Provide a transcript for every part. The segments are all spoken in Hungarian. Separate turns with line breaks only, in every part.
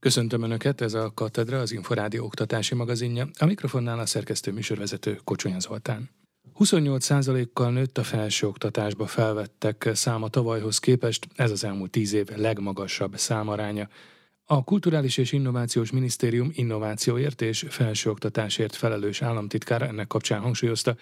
Köszöntöm Önöket, ez a Katedra, az Inforádió oktatási magazinja. A mikrofonnál a szerkesztő műsorvezető Kocsonya Zoltán. 28%-kal nőtt a felsőoktatásba felvettek száma tavalyhoz képest, ez az elmúlt 10 év legmagasabb számaránya. A Kulturális és Innovációs Minisztérium innovációért és felsőoktatásért felelős államtitkára ennek kapcsán hangsúlyozta,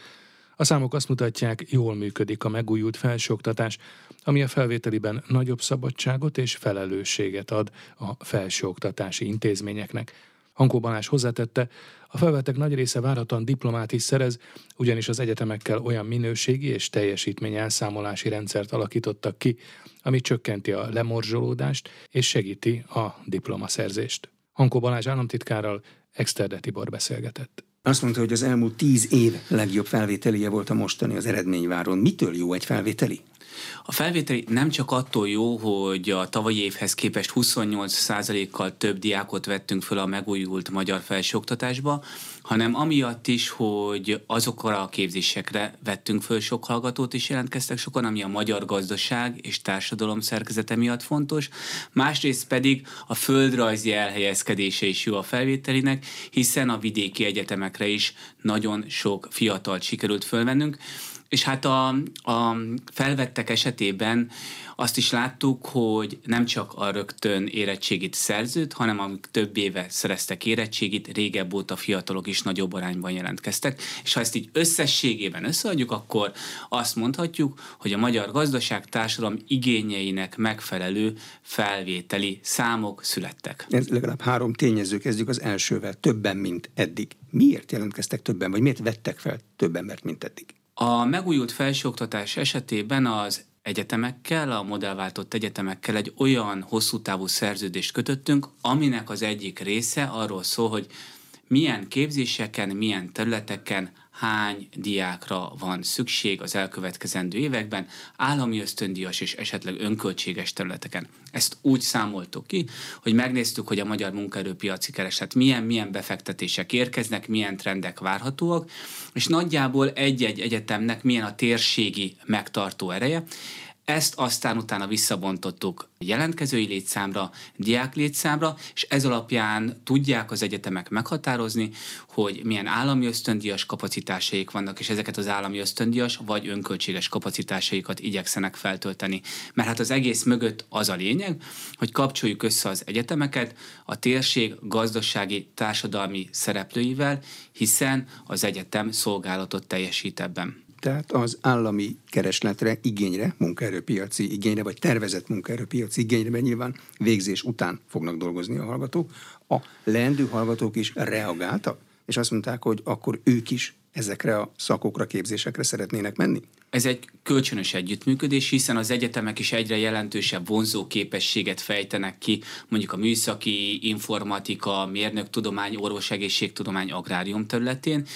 a számok azt mutatják, jól működik a megújult felsőoktatás, ami a felvételiben nagyobb szabadságot és felelősséget ad a felsőoktatási intézményeknek. Hankó Balázs hozzátette, a felvettek nagy része várhatóan diplomát is szerez, ugyanis az egyetemekkel olyan minőségi és teljesítmény elszámolási rendszert alakítottak ki, ami csökkenti a lemorzsolódást és segíti a diplomaszerzést. Hankó Balázs államtitkárral Exterde Tibor beszélgetett.
Azt mondta, hogy az elmúlt tíz év legjobb felvételie volt a mostani az eredményváron. Mitől jó egy felvételi?
A felvételi nem csak attól jó, hogy a tavalyi évhez képest 28%-kal több diákot vettünk föl a megújult magyar felsőoktatásba, hanem amiatt is, hogy azokra a képzésekre vettünk föl sok hallgatót is jelentkeztek sokan, ami a magyar gazdaság és társadalom szerkezete miatt fontos, másrészt pedig a földrajzi elhelyezkedése is jó a felvételinek, hiszen a vidéki egyetemekre is nagyon sok fiatalt sikerült fölvennünk, és hát a, a felvettek esetében azt is láttuk, hogy nem csak a rögtön érettségit szerzőt, hanem amik több éve szereztek érettségit, régebb óta fiatalok is nagyobb arányban jelentkeztek. És ha ezt így összességében összeadjuk, akkor azt mondhatjuk, hogy a magyar gazdaság társadalom igényeinek megfelelő felvételi számok születtek.
Ez legalább három tényező, kezdjük az elsővel, többen, mint eddig. Miért jelentkeztek többen, vagy miért vettek fel több embert, mint eddig?
A megújult felsőoktatás esetében az egyetemekkel, a modellváltott egyetemekkel egy olyan hosszú távú szerződést kötöttünk, aminek az egyik része arról szól, hogy milyen képzéseken, milyen területeken hány diákra van szükség az elkövetkezendő években, állami ösztöndíjas és esetleg önköltséges területeken. Ezt úgy számoltuk ki, hogy megnéztük, hogy a magyar munkaerőpiaci kereslet milyen, milyen befektetések érkeznek, milyen trendek várhatóak, és nagyjából egy-egy egyetemnek milyen a térségi megtartó ereje, ezt aztán utána visszabontottuk jelentkezői létszámra, diák létszámra, és ez alapján tudják az egyetemek meghatározni, hogy milyen állami ösztöndias kapacitásaik vannak, és ezeket az állami ösztöndias vagy önköltséges kapacitásaikat igyekszenek feltölteni. Mert hát az egész mögött az a lényeg, hogy kapcsoljuk össze az egyetemeket a térség gazdasági, társadalmi szereplőivel, hiszen az egyetem szolgálatot teljesít ebben
tehát az állami keresletre, igényre, munkaerőpiaci igényre, vagy tervezett munkaerőpiaci igényre, mert nyilván végzés után fognak dolgozni a hallgatók. A leendő hallgatók is reagáltak, és azt mondták, hogy akkor ők is ezekre a szakokra, képzésekre szeretnének menni?
Ez egy kölcsönös együttműködés, hiszen az egyetemek is egyre jelentősebb vonzó képességet fejtenek ki, mondjuk a műszaki, informatika, mérnöktudomány, orvosegészségtudomány, agrárium területén,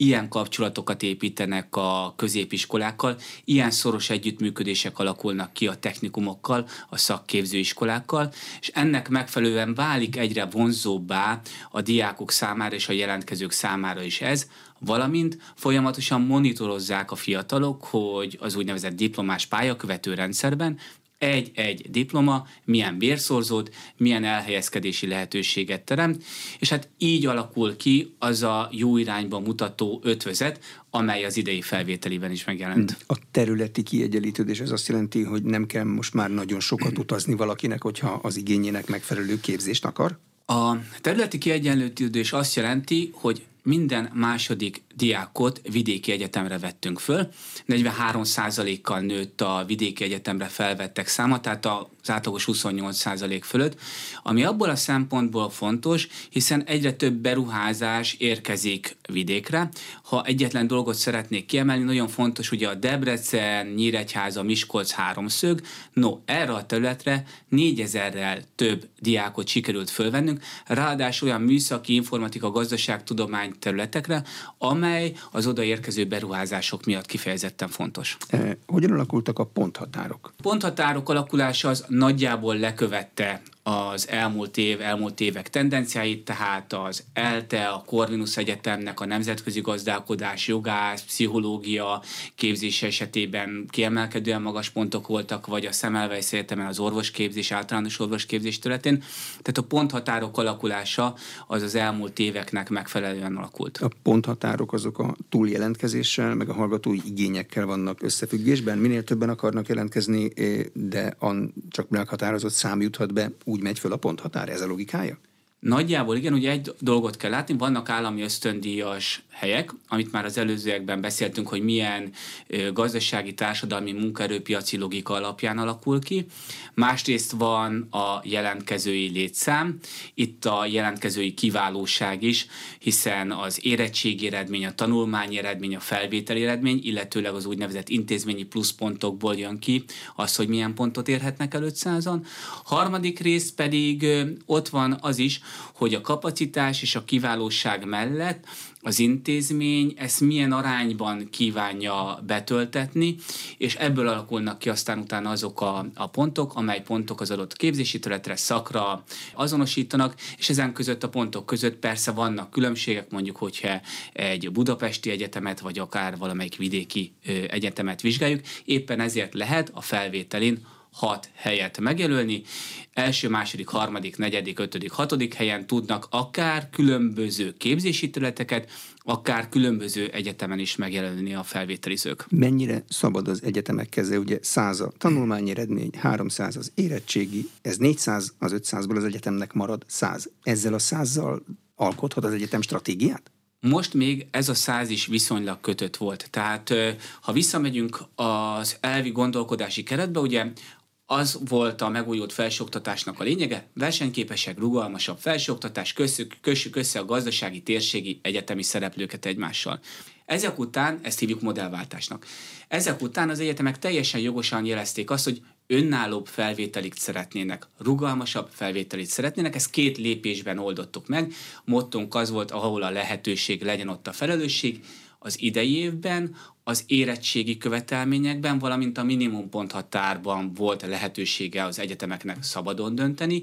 ilyen kapcsolatokat építenek a középiskolákkal, ilyen szoros együttműködések alakulnak ki a technikumokkal, a szakképzőiskolákkal, és ennek megfelelően válik egyre vonzóbbá a diákok számára és a jelentkezők számára is ez, valamint folyamatosan monitorozzák a fiatalok, hogy az úgynevezett diplomás pályakövető rendszerben egy-egy diploma milyen bérszorzót, milyen elhelyezkedési lehetőséget teremt, és hát így alakul ki az a jó irányba mutató ötvözet, amely az idei felvételiben is megjelent.
A területi kiegyenlítődés ez azt jelenti, hogy nem kell most már nagyon sokat utazni valakinek, hogyha az igényének megfelelő képzést akar?
A területi kiegyenlítődés azt jelenti, hogy minden második diákot vidéki egyetemre vettünk föl. 43%-kal nőtt a vidéki egyetemre felvettek száma, tehát az átlagos 28% fölött, ami abból a szempontból fontos, hiszen egyre több beruházás érkezik vidékre. Ha egyetlen dolgot szeretnék kiemelni, nagyon fontos ugye a Debrecen, Nyíregyháza, Miskolc háromszög, no, erre a területre 4000-rel több diákot sikerült fölvennünk, ráadásul olyan műszaki, informatika, gazdaságtudomány területekre, amely az odaérkező beruházások miatt kifejezetten fontos.
E, hogyan alakultak a ponthatárok?
Ponthatárok alakulása az nagyjából lekövette az elmúlt év, elmúlt évek tendenciáit, tehát az ELTE, a Corvinus Egyetemnek a nemzetközi gazdálkodás, jogász, pszichológia képzése esetében kiemelkedően magas pontok voltak, vagy a Szemelweis Egyetemen az orvosképzés, általános orvosképzés területén. Tehát a ponthatárok alakulása az az elmúlt éveknek megfelelően alakult.
A ponthatárok azok a túljelentkezéssel, meg a hallgatói igényekkel vannak összefüggésben. Minél többen akarnak jelentkezni, eh, de csak meghatározott szám juthat be, úgy megy föl a ponthatár. Ez a logikája?
Nagyjából igen, ugye egy dolgot kell látni, vannak állami ösztöndíjas helyek, amit már az előzőekben beszéltünk, hogy milyen gazdasági, társadalmi, munkaerőpiaci logika alapján alakul ki. Másrészt van a jelentkezői létszám, itt a jelentkezői kiválóság is, hiszen az érettségi eredmény, a tanulmányi eredmény, a felvételi eredmény, illetőleg az úgynevezett intézményi pluszpontokból jön ki az, hogy milyen pontot érhetnek el 500-an. Harmadik rész pedig ott van az is, hogy a kapacitás és a kiválóság mellett az intézmény ezt milyen arányban kívánja betöltetni, és ebből alakulnak ki aztán utána azok a, a pontok, amely pontok az adott képzési területre, szakra azonosítanak, és ezen között a pontok között persze vannak különbségek, mondjuk, hogyha egy budapesti egyetemet, vagy akár valamelyik vidéki egyetemet vizsgáljuk, éppen ezért lehet a felvételin hat helyet megjelölni. Első, második, harmadik, negyedik, ötödik, hatodik helyen tudnak akár különböző képzési területeket, akár különböző egyetemen is megjelölni a felvételizők.
Mennyire szabad az egyetemek keze? Ugye 100 a tanulmányi eredmény, 300 az érettségi, ez 400 az 500-ból az egyetemnek marad 100. Ezzel a 100-zal alkothat az egyetem stratégiát?
Most még ez a száz is viszonylag kötött volt. Tehát ha visszamegyünk az elvi gondolkodási keretbe, ugye az volt a megújult felsőoktatásnak a lényege, versenyképesek, rugalmasabb felsőoktatás, kössük, kössük össze a gazdasági, térségi, egyetemi szereplőket egymással. Ezek után, ezt hívjuk modellváltásnak, ezek után az egyetemek teljesen jogosan jelezték azt, hogy önállóbb felvételit szeretnének, rugalmasabb felvételit szeretnének, ezt két lépésben oldottuk meg. Mottunk az volt, ahol a lehetőség legyen ott a felelősség, az idei évben az érettségi követelményekben, valamint a minimum ponthatárban volt lehetősége az egyetemeknek szabadon dönteni,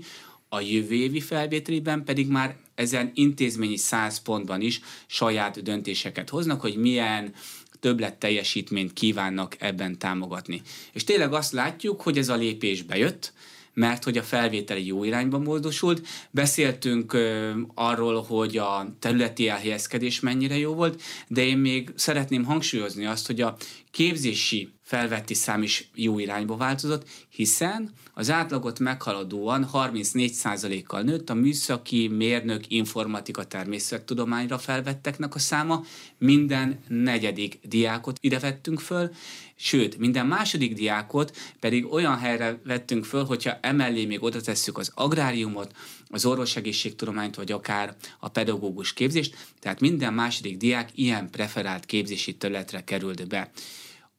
a jövő évi felvételiben pedig már ezen intézményi száz pontban is saját döntéseket hoznak, hogy milyen többlet teljesítményt kívánnak ebben támogatni. És tényleg azt látjuk, hogy ez a lépés bejött, mert hogy a felvételi jó irányba módosult. Beszéltünk ö, arról, hogy a területi elhelyezkedés mennyire jó volt, de én még szeretném hangsúlyozni azt, hogy a képzési felvetti szám is jó irányba változott, hiszen az átlagot meghaladóan 34%-kal nőtt a műszaki, mérnök, informatika, természettudományra felvetteknek a száma, minden negyedik diákot ide vettünk föl, sőt, minden második diákot pedig olyan helyre vettünk föl, hogyha emellé még oda tesszük az agráriumot, az orvosegészségtudományt, vagy akár a pedagógus képzést, tehát minden második diák ilyen preferált képzési területre került be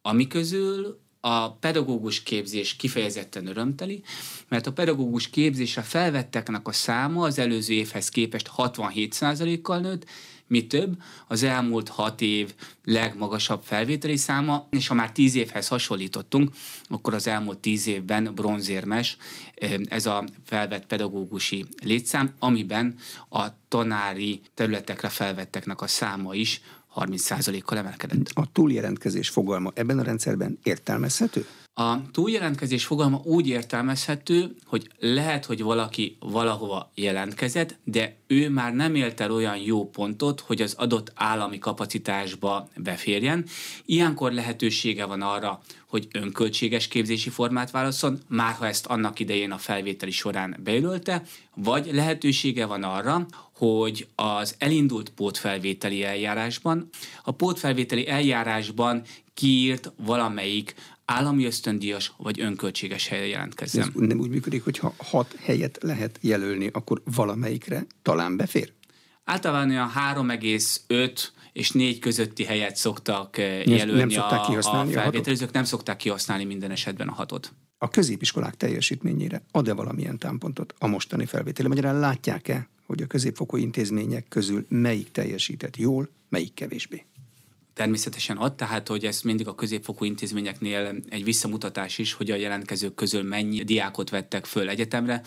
ami közül a pedagógus képzés kifejezetten örömteli, mert a pedagógus képzésre felvetteknek a száma az előző évhez képest 67%-kal nőtt, mi több, az elmúlt hat év legmagasabb felvételi száma, és ha már tíz évhez hasonlítottunk, akkor az elmúlt tíz évben bronzérmes ez a felvett pedagógusi létszám, amiben a tanári területekre felvetteknek a száma is 30%-kal emelkedett.
A túljelentkezés fogalma ebben a rendszerben értelmezhető?
A túljelentkezés fogalma úgy értelmezhető, hogy lehet, hogy valaki valahova jelentkezett, de ő már nem élt el olyan jó pontot, hogy az adott állami kapacitásba beférjen. Ilyenkor lehetősége van arra, hogy önköltséges képzési formát válaszol, már ha ezt annak idején a felvételi során bejelölte, vagy lehetősége van arra, hogy az elindult pótfelvételi eljárásban, a pótfelvételi eljárásban kiírt valamelyik állami ösztöndíjas vagy önköltséges helyre jelentkezzem.
Ez nem úgy működik, hogy ha hat helyet lehet jelölni, akkor valamelyikre talán befér?
Általában olyan 3,5 és 4 közötti helyet szoktak eh, jelölni nem a, a felvételizők, nem szokták kihasználni minden esetben a hatot.
A középiskolák teljesítményére ad-e valamilyen támpontot a mostani felvételi? Magyarán látják-e, hogy a középfokú intézmények közül melyik teljesített jól, melyik kevésbé?
Természetesen ad, tehát hogy ez mindig a középfokú intézményeknél egy visszamutatás is, hogy a jelentkezők közül mennyi diákot vettek föl egyetemre,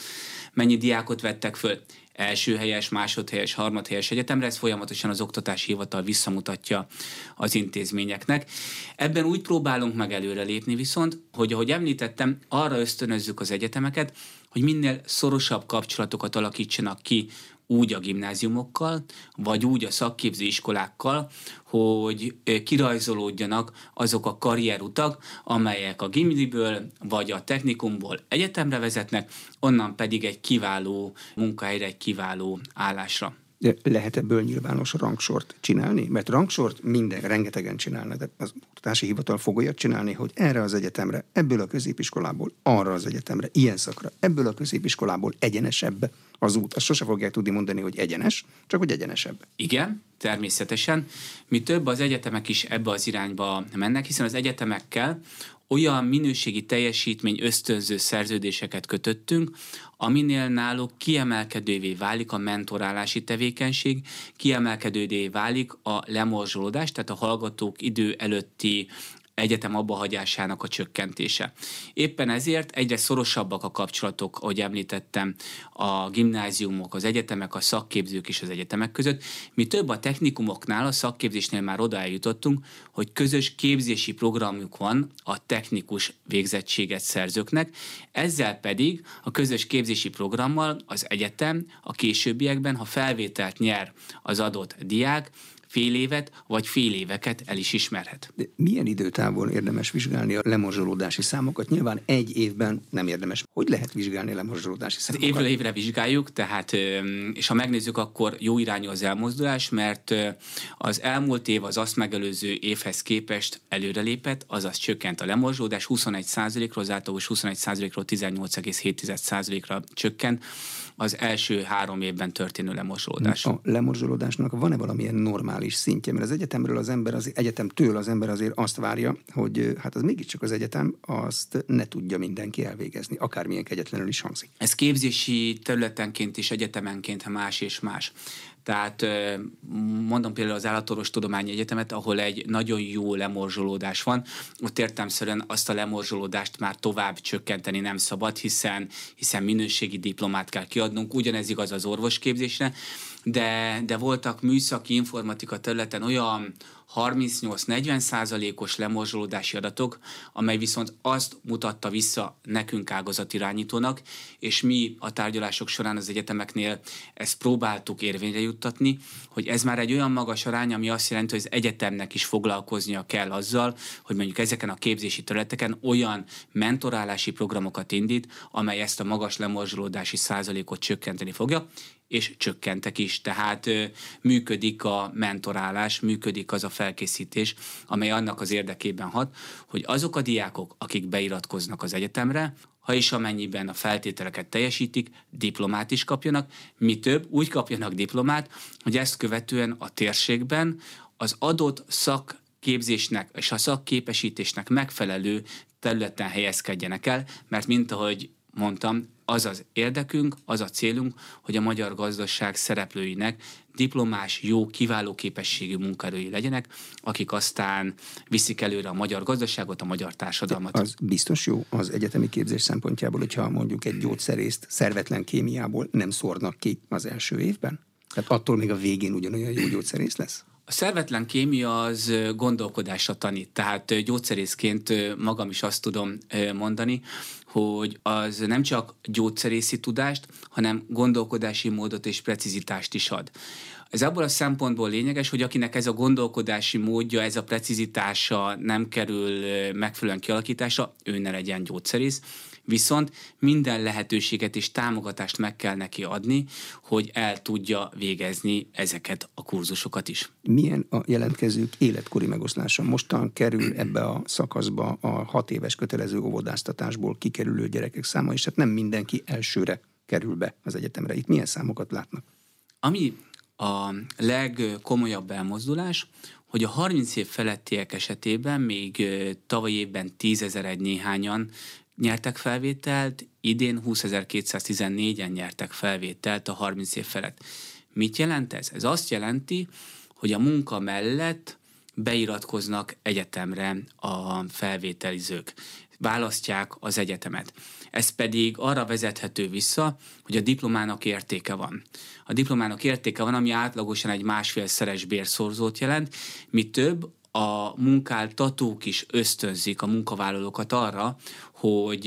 mennyi diákot vettek föl első helyes, másodhelyes, harmadhelyes egyetemre, ez folyamatosan az oktatási hivatal visszamutatja az intézményeknek. Ebben úgy próbálunk meg előrelépni viszont, hogy ahogy említettem, arra ösztönözzük az egyetemeket, hogy minél szorosabb kapcsolatokat alakítsanak ki úgy a gimnáziumokkal, vagy úgy a szakképző iskolákkal, hogy kirajzolódjanak azok a karrierutak, amelyek a gimniből vagy a technikumból egyetemre vezetnek, onnan pedig egy kiváló munkahelyre, egy kiváló állásra.
Lehet ebből nyilvános rangsort csinálni? Mert rangsort minden, rengetegen csinálnak, de az oktatási hivatal fog olyat csinálni, hogy erre az egyetemre, ebből a középiskolából, arra az egyetemre, ilyen szakra, ebből a középiskolából egyenesebb az út. Azt sose fogják tudni mondani, hogy egyenes, csak hogy egyenesebb.
Igen, természetesen. Mi több az egyetemek is ebbe az irányba mennek, hiszen az egyetemekkel olyan minőségi teljesítmény ösztönző szerződéseket kötöttünk, aminél náluk kiemelkedővé válik a mentorálási tevékenység, kiemelkedővé válik a lemorzsolódás, tehát a hallgatók idő előtti egyetem abbahagyásának a csökkentése. Éppen ezért egyre szorosabbak a kapcsolatok, ahogy említettem, a gimnáziumok, az egyetemek, a szakképzők és az egyetemek között. Mi több a technikumoknál, a szakképzésnél már oda eljutottunk, hogy közös képzési programjuk van a technikus végzettséget szerzőknek, ezzel pedig a közös képzési programmal az egyetem a későbbiekben, ha felvételt nyer az adott diák, fél évet vagy fél éveket el is ismerhet.
De milyen időtávon érdemes vizsgálni a lemorzsolódási számokat? Nyilván egy évben nem érdemes. Hogy lehet vizsgálni a lemorzsolódási hát számokat?
Évről évre vizsgáljuk, tehát, és ha megnézzük, akkor jó irányú az elmozdulás, mert az elmúlt év az azt megelőző évhez képest előrelépett, azaz csökkent a lemorzsolódás, 21%-ról, az átlagos 21%-ról 18,7%-ra csökkent az első három évben történő lemorzsolódás.
A lemorzsolódásnak van-e valamilyen normális szintje? Mert az egyetemről az ember, az egyetemtől az ember azért azt várja, hogy hát az mégiscsak az egyetem, azt ne tudja mindenki elvégezni, akármilyen kegyetlenül is hangzik.
Ez képzési területenként is egyetemenként más és más. Tehát mondom például az Állatorvos Tudományi Egyetemet, ahol egy nagyon jó lemorzsolódás van, ott értelmszerűen azt a lemorzsolódást már tovább csökkenteni nem szabad, hiszen, hiszen minőségi diplomát kell kiadnunk, ugyanez igaz az orvosképzésre, de, de voltak műszaki informatika területen olyan 38-40 százalékos lemorzsolódási adatok, amely viszont azt mutatta vissza nekünk ágazatirányítónak, és mi a tárgyalások során az egyetemeknél ezt próbáltuk érvényre juttatni, hogy ez már egy olyan magas arány, ami azt jelenti, hogy az egyetemnek is foglalkoznia kell azzal, hogy mondjuk ezeken a képzési területeken olyan mentorálási programokat indít, amely ezt a magas lemorzsolódási százalékot csökkenteni fogja, és csökkentek is. Tehát működik a mentorálás, működik az a felkészítés, amely annak az érdekében hat, hogy azok a diákok, akik beiratkoznak az egyetemre, ha és amennyiben a feltételeket teljesítik, diplomát is kapjanak, mi több, úgy kapjanak diplomát, hogy ezt követően a térségben az adott szak képzésnek és a szakképesítésnek megfelelő területen helyezkedjenek el, mert mint ahogy mondtam, az az érdekünk, az a célunk, hogy a magyar gazdaság szereplőinek diplomás, jó, kiváló képességű munkaerői legyenek, akik aztán viszik előre a magyar gazdaságot, a magyar társadalmat.
Az biztos jó az egyetemi képzés szempontjából, hogyha mondjuk egy gyógyszerészt szervetlen kémiából nem szórnak ki az első évben? Tehát attól még a végén ugyanolyan jó gyógyszerész lesz?
A szervetlen kémia az gondolkodásra tanít, tehát gyógyszerészként magam is azt tudom mondani, hogy az nem csak gyógyszerészi tudást, hanem gondolkodási módot és precizitást is ad. Ez abból a szempontból lényeges, hogy akinek ez a gondolkodási módja, ez a precizitása nem kerül megfelelően kialakításra, ő ne legyen gyógyszerész, viszont minden lehetőséget és támogatást meg kell neki adni, hogy el tudja végezni ezeket a kurzusokat is.
Milyen a jelentkezők életkori megoszlása? Mostan kerül ebbe a szakaszba a hat éves kötelező óvodáztatásból kikerülő gyerekek száma, és hát nem mindenki elsőre kerül be az egyetemre. Itt milyen számokat látnak?
Ami a legkomolyabb elmozdulás, hogy a 30 év felettiek esetében még tavaly évben tízezer egy néhányan nyertek felvételt, idén 20.214-en nyertek felvételt a 30 év felett. Mit jelent ez? Ez azt jelenti, hogy a munka mellett beiratkoznak egyetemre a felvételizők, választják az egyetemet. Ez pedig arra vezethető vissza, hogy a diplomának értéke van. A diplomának értéke van, ami átlagosan egy másfélszeres bérszorzót jelent, mi több, a munkáltatók is ösztönzik a munkavállalókat arra, hogy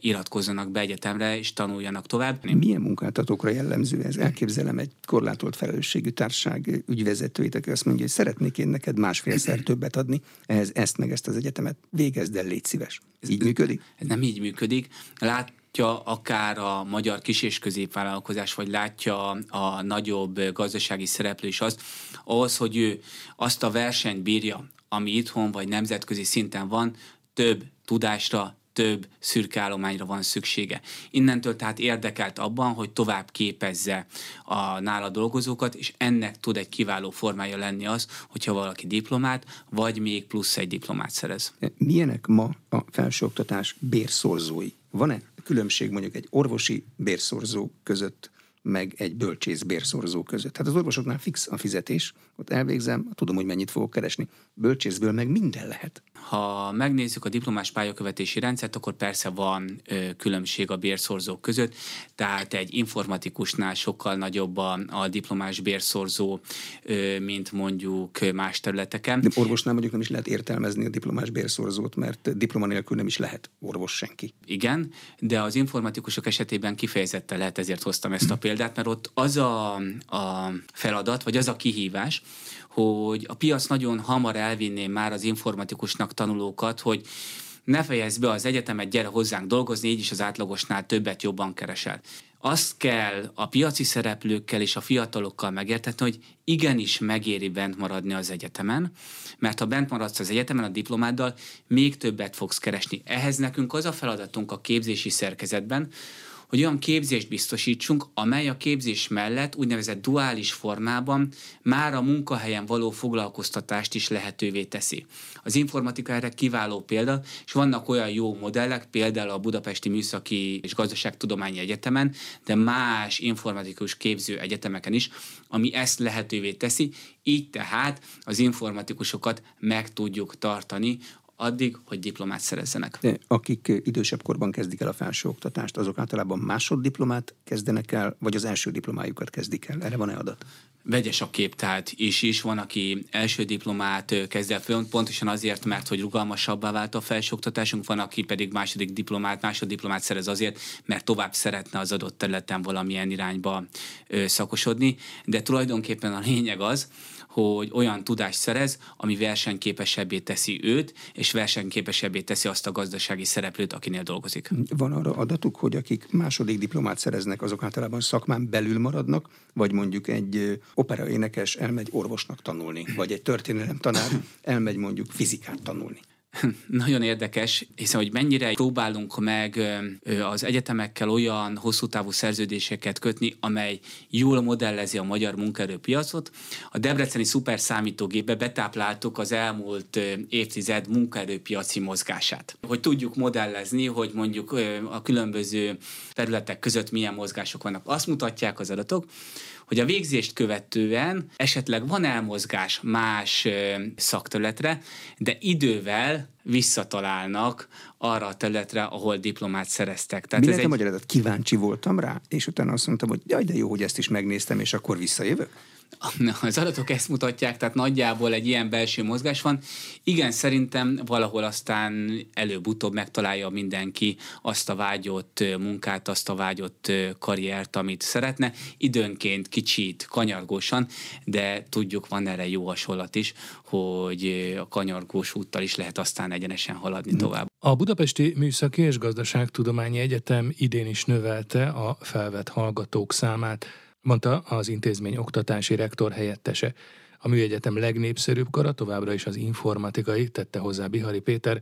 iratkozzanak be egyetemre és tanuljanak tovább.
Milyen munkáltatókra jellemző ez? Elképzelem egy korlátolt felelősségű társaság ügyvezetőit, aki azt mondja, hogy szeretnék én neked másfélszer többet adni, ehhez ezt meg ezt az egyetemet végezd el, légy szíves. Ez így működik?
Ez nem így működik. Lát, látja akár a magyar kis- és középvállalkozás, vagy látja a nagyobb gazdasági szereplő is azt, ahhoz, hogy ő azt a versenyt bírja, ami itthon vagy nemzetközi szinten van, több tudásra, több szürke állományra van szüksége. Innentől tehát érdekelt abban, hogy tovább képezze a nála dolgozókat, és ennek tud egy kiváló formája lenni az, hogyha valaki diplomát, vagy még plusz egy diplomát szerez.
Milyenek ma a felsőoktatás bérszorzói? Van-e különbség mondjuk egy orvosi bérszorzó között, meg egy bölcsész bérszorzó között. Hát az orvosoknál fix a fizetés, ott elvégzem, tudom, hogy mennyit fogok keresni. Bölcsészből meg minden lehet.
Ha megnézzük a diplomás pályakövetési rendszert, akkor persze van ö, különbség a bérszorzók között, tehát egy informatikusnál sokkal nagyobb a, a diplomás bérszorzó, ö, mint mondjuk más területeken.
De orvosnál mondjuk nem is lehet értelmezni a diplomás bérszorzót, mert diploma nélkül nem is lehet orvos senki.
Igen, de az informatikusok esetében kifejezetten lehet, ezért hoztam ezt a példát, mert ott az a, a feladat, vagy az a kihívás, hogy a piac nagyon hamar elvinné már az informatikusnak tanulókat, hogy ne fejezd be az egyetemet, gyere hozzánk dolgozni, így is az átlagosnál többet jobban keresel. Azt kell a piaci szereplőkkel és a fiatalokkal megértetni, hogy igenis megéri bent maradni az egyetemen, mert ha bent maradsz az egyetemen a diplomáddal, még többet fogsz keresni. Ehhez nekünk az a feladatunk a képzési szerkezetben, hogy olyan képzést biztosítsunk, amely a képzés mellett úgynevezett duális formában már a munkahelyen való foglalkoztatást is lehetővé teszi. Az informatika erre kiváló példa, és vannak olyan jó modellek, például a Budapesti Műszaki és Gazdaságtudományi Egyetemen, de más informatikus képző egyetemeken is, ami ezt lehetővé teszi, így tehát az informatikusokat meg tudjuk tartani addig, hogy diplomát szerezzenek.
De akik idősebb korban kezdik el a felsőoktatást, azok általában másoddiplomát kezdenek el, vagy az első diplomájukat kezdik el? Erre van-e adat?
Vegyes a kép, tehát is is van, aki első diplomát kezd el föl, pontosan azért, mert hogy rugalmasabbá vált a felsőoktatásunk, van, aki pedig második diplomát, másoddiplomát szerez azért, mert tovább szeretne az adott területen valamilyen irányba szakosodni, de tulajdonképpen a lényeg az, hogy olyan tudást szerez, ami versenyképesebbé teszi őt, és versenyképesebbé teszi azt a gazdasági szereplőt, akinél dolgozik.
Van arra adatuk, hogy akik második diplomát szereznek, azok általában szakmán belül maradnak, vagy mondjuk egy operaénekes elmegy orvosnak tanulni, vagy egy történelem tanár elmegy mondjuk fizikát tanulni.
Nagyon érdekes, hiszen hogy mennyire próbálunk meg az egyetemekkel olyan hosszú távú szerződéseket kötni, amely jól modellezi a magyar munkaerőpiacot. A Debreceni szuperszámítógépbe betápláltuk az elmúlt évtized munkaerőpiaci mozgását. Hogy tudjuk modellezni, hogy mondjuk a különböző területek között milyen mozgások vannak. Azt mutatják az adatok, hogy a végzést követően esetleg van elmozgás más szakterületre, de idővel visszatalálnak arra a területre, ahol diplomát szereztek.
Tehát Mi ez egy... magyarázat? Kíváncsi voltam rá, és utána azt mondtam, hogy jaj, de jó, hogy ezt is megnéztem, és akkor visszajövök?
Az adatok ezt mutatják, tehát nagyjából egy ilyen belső mozgás van. Igen, szerintem valahol aztán előbb-utóbb megtalálja mindenki azt a vágyott munkát, azt a vágyott karriert, amit szeretne. Időnként kicsit kanyargósan, de tudjuk, van erre jó hasonlat is, hogy a kanyargós úttal is lehet aztán egyenesen haladni tovább.
A Budapesti Műszaki és Gazdaságtudományi Egyetem idén is növelte a felvett hallgatók számát mondta az intézmény oktatási rektor helyettese. A műegyetem legnépszerűbb kara továbbra is az informatikai, tette hozzá Bihari Péter,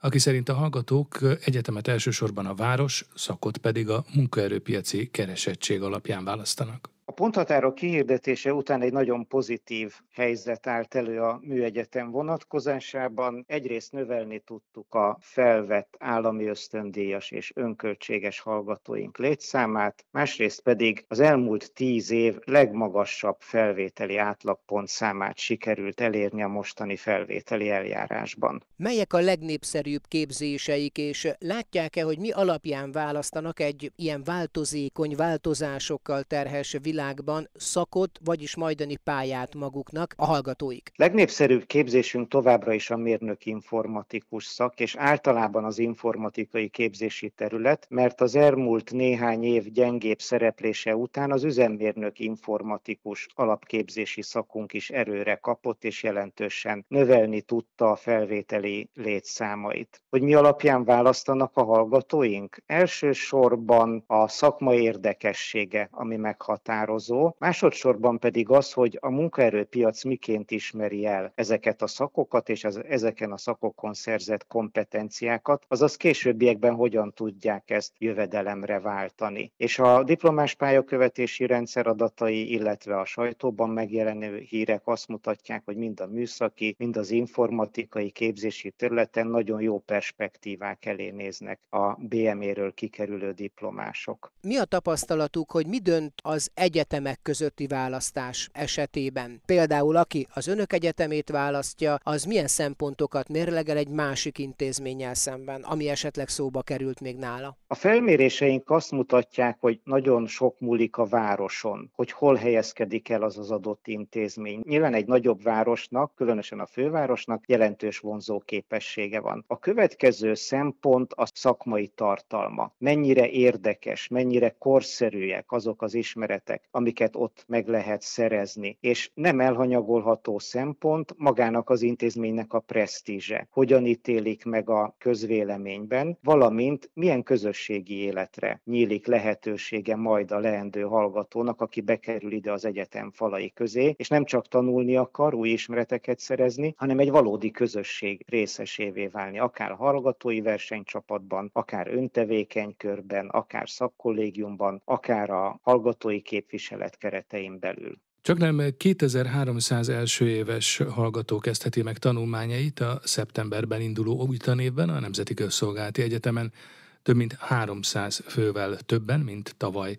aki szerint a hallgatók egyetemet elsősorban a város, szakot pedig a munkaerőpiaci keresettség alapján választanak.
Ponthatárok kihirdetése után egy nagyon pozitív helyzet állt elő a műegyetem vonatkozásában. Egyrészt növelni tudtuk a felvett állami ösztöndíjas és önköltséges hallgatóink létszámát, másrészt pedig az elmúlt tíz év legmagasabb felvételi átlagpont számát sikerült elérni a mostani felvételi eljárásban.
Melyek a legnépszerűbb képzéseik, és látják-e, hogy mi alapján választanak egy ilyen változékony, változásokkal terhes világban szakot, vagyis majdani pályát maguknak a hallgatóik?
Legnépszerűbb képzésünk továbbra is a mérnök informatikus szak, és általában az informatikai képzési terület, mert az elmúlt néhány év gyengébb szereplése után az üzemmérnök informatikus alapképzési szakunk is erőre kapott, és jelentősen növelni tudta a felvételi létszámait. Hogy mi alapján választanak a hallgatóink? Elsősorban a szakma érdekessége, ami meghatározó, másodszorban pedig az, hogy a munkaerőpiac miként ismeri el ezeket a szakokat és az, ezeken a szakokon szerzett kompetenciákat, azaz későbbiekben hogyan tudják ezt jövedelemre váltani. És a diplomás pályakövetési rendszer adatai, illetve a sajtóban megjelenő hírek azt mutatják, hogy mind a műszaki, mind az informatikai képzési területen nagyon jó perspektívák elé néznek a BME-ről kikerülő diplomások.
Mi a tapasztalatuk, hogy mi dönt az egyetemek közötti választás esetében? Például aki az önök egyetemét választja, az milyen szempontokat mérlegel egy másik intézménnyel szemben, ami esetleg szóba került még nála?
A felméréseink azt mutatják, hogy nagyon sok múlik a városon, hogy hol helyezkedik el az az adott intézmény. Nyilván egy nagyobb városnak, különösen a fővárosnak jelentős vonzó képessége van. A következő szempont a szakmai tartalma. Mennyire érdekes, mennyire korszerűek azok az ismeretek, amiket ott meg lehet szerezni. És nem elhanyagolható szempont magának az intézménynek a presztízse. Hogyan ítélik meg a közvéleményben, valamint milyen közösségi életre nyílik lehetősége majd a leendő hallgatónak, aki bekerül ide az egyetem falai közé, és nem csak tanulni akar, új ismereteket szerezni, hanem egy valódi közösség részesévé válni, akár hallgatói versenycsapatban, akár öntevékeny körben, akár szakkollégiumban, akár a hallgatói képviselet keretein belül.
Csak nem 2300 első éves hallgató kezdheti meg tanulmányait a szeptemberben induló új tanévben a Nemzeti Közszolgálati Egyetemen, több mint 300 fővel többen, mint tavaly.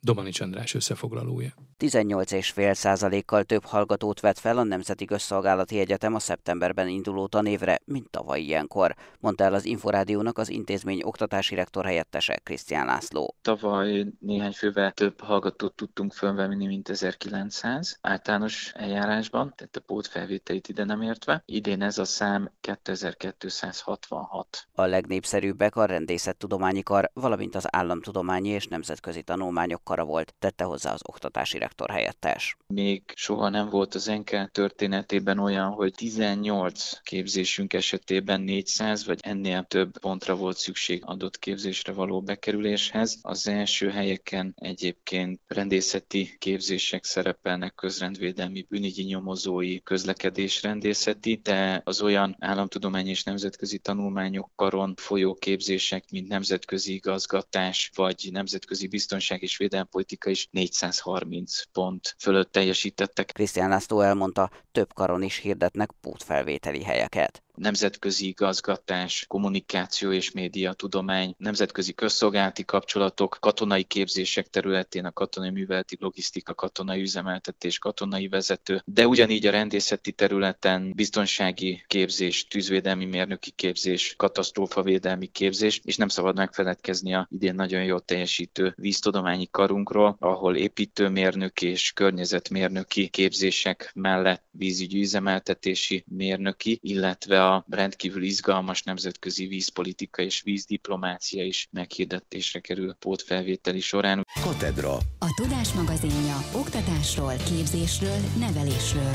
Domanics András összefoglalója.
18,5 százalékkal több hallgatót vett fel a Nemzeti Közszolgálati Egyetem a szeptemberben induló tanévre, mint tavaly ilyenkor, mondta el az Inforádiónak az intézmény oktatási rektor helyettese Krisztián László.
Tavaly néhány fővel több hallgatót tudtunk fölvenni, mint 1900 általános eljárásban, tehát a pótfelvételét ide nem értve. Idén ez a szám 2266.
A legnépszerűbbek a rendészettudományi kar, valamint az államtudományi és nemzetközi tanulmányok kara volt, tette hozzá az oktatási rektor helyettes.
Még soha nem volt az Enkel történetében olyan, hogy 18 képzésünk esetében 400 vagy ennél több pontra volt szükség adott képzésre való bekerüléshez. Az első helyeken egyébként rendészeti képzések szerepelnek, közrendvédelmi, bűnügyi nyomozói, közlekedés rendészeti, de az olyan államtudományi és nemzetközi tanulmányok karon folyó képzések, mint nemzetközi igazgatás, vagy nemzetközi biztonság és védelempolitika is 430 pont fölött teljesítettek.
Krisztián László elmondta, több karon is hirdetnek pótfelvételi helyeket
nemzetközi igazgatás, kommunikáció és média tudomány, nemzetközi közszolgálati kapcsolatok, katonai képzések területén a katonai műveleti logisztika, katonai üzemeltetés, katonai vezető, de ugyanígy a rendészeti területen biztonsági képzés, tűzvédelmi mérnöki képzés, katasztrófavédelmi képzés, és nem szabad megfeledkezni a idén nagyon jól teljesítő víztudományi karunkról, ahol építőmérnök és környezetmérnöki képzések mellett vízügyi üzemeltetési mérnöki, illetve a rendkívül izgalmas nemzetközi vízpolitika és vízdiplomácia is meghirdetésre kerül pótfelvételi során.
Katedra. A Tudás magazinja oktatásról, képzésről, nevelésről.